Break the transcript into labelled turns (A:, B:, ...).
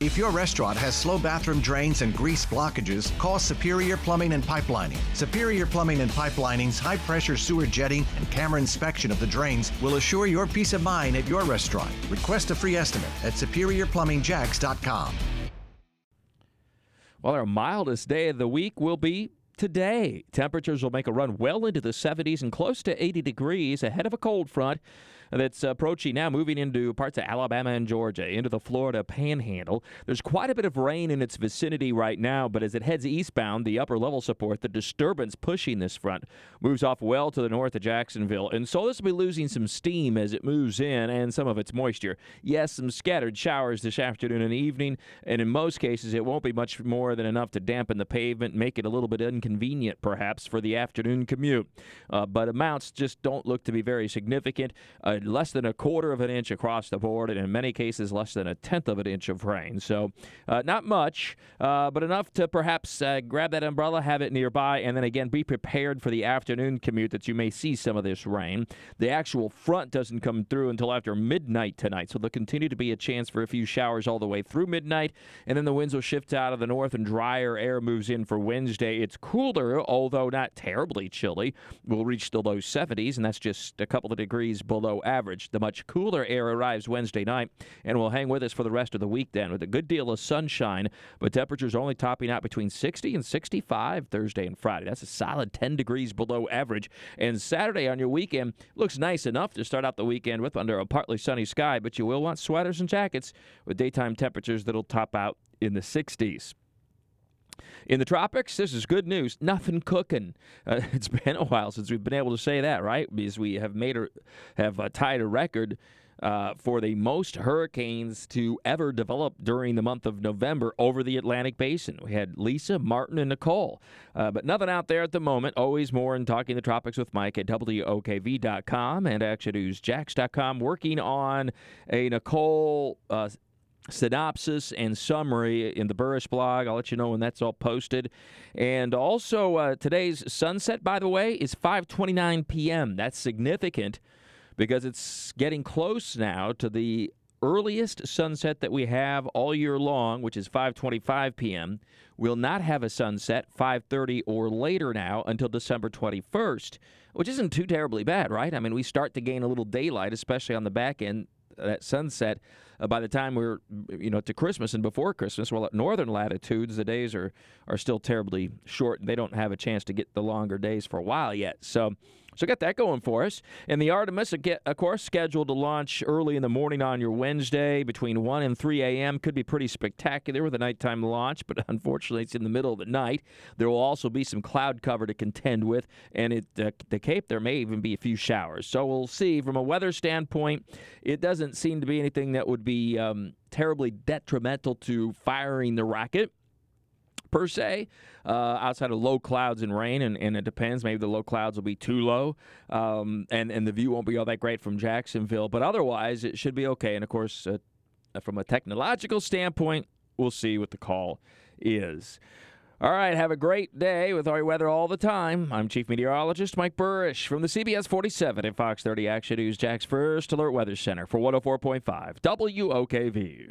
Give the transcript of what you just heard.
A: If your restaurant has slow bathroom drains and grease blockages, call Superior Plumbing and Pipelining. Superior Plumbing and Pipelining's high pressure sewer jetting and camera inspection of the drains will assure your peace of mind at your restaurant. Request a free estimate at superiorplumbingjacks.com.
B: Well, our mildest day of the week will be today. Temperatures will make a run well into the 70s and close to 80 degrees ahead of a cold front that's approaching now, moving into parts of Alabama and Georgia, into the Florida panhandle. There's quite a bit of rain in its vicinity right now, but as it heads eastbound, the upper level support, the disturbance pushing this front, moves off well to the north of Jacksonville. And so this will be losing some steam as it moves in and some of its moisture. Yes, some scattered showers this afternoon and evening, and in most cases, it won't be much more than enough to dampen the pavement, make it a little bit inconvenient perhaps for the afternoon commute. Uh, but amounts just don't look to be very significant. Uh, less than a quarter of an inch across the board, and in many cases, less than a tenth of an inch of rain. So, uh, not much, uh, but enough to perhaps uh, grab that umbrella, have it nearby, and then again be prepared for the afternoon commute that you may see some of this rain. The actual front doesn't come through until after midnight tonight, so there'll continue to be a chance for a few showers all the way through midnight, and then the winds will shift out of the north and drier air moves in for Wednesday. It's cooler, although not terribly chilly. We'll reach the low 70s, and that's just a couple of degrees below average. The much cooler air arrives Wednesday night and will hang with us for the rest of the week then with a good deal of sunshine, but temperatures only topping out between 60 and 65 Thursday and Friday. That's a solid 10 degrees below average. And Saturday on your weekend looks nice enough to start out the weekend with under a partly sunny sky, but you will want sweaters and jackets with daytime temperatures that'll top out in the 60s. In the tropics, this is good news. Nothing cooking. Uh, it's been a while since we've been able to say that, right? Because we have made a, have uh, tied a record uh, for the most hurricanes to ever develop during the month of November over the Atlantic Basin. We had Lisa, Martin, and Nicole, uh, but nothing out there at the moment. Always more in Talking the Tropics with Mike at WOKV.com and ActionNewsJax.com, working on a Nicole uh, synopsis and summary in the Buresh blog. I'll let you know when that's all posted. And also, uh, today's sunset, by the way, is 5:29 p.m. That's significant because it's getting close now to the earliest sunset that we have all year long, which is 5:25 p.m. We'll not have a sunset 5:30 or later now until December 21st, which isn't too terribly bad, right? I mean, we start to gain a little daylight, especially on the back end that sunset uh, by the time we're you know to Christmas and before Christmas. Well, at northern latitudes, the days are are still terribly short. And they don't have a chance to get the longer days for a while yet. So so got that going for us. And the Artemis, of course, scheduled to launch early in the morning on your Wednesday between 1 and 3 a.m. Could be pretty spectacular with a nighttime launch, but unfortunately it's in the middle of the night. There will also be some cloud cover to contend with, and at uh, the Cape there may even be a few showers. So we'll see. From a weather standpoint, it doesn't seem to be anything that would be um, terribly detrimental to firing the rocket per se, uh, outside of low clouds and rain, and, and it depends. Maybe the low clouds will be too low, um, and and the view won't be all that great from Jacksonville. But otherwise, it should be okay. And of course, uh, from a technological standpoint, we'll see what the call is. All right, have a great day with our weather all the time. I'm Chief Meteorologist Mike Buresh from the CBS 47 and Fox 30 Action News Jax First Alert Weather Center for 104.5 WOKV.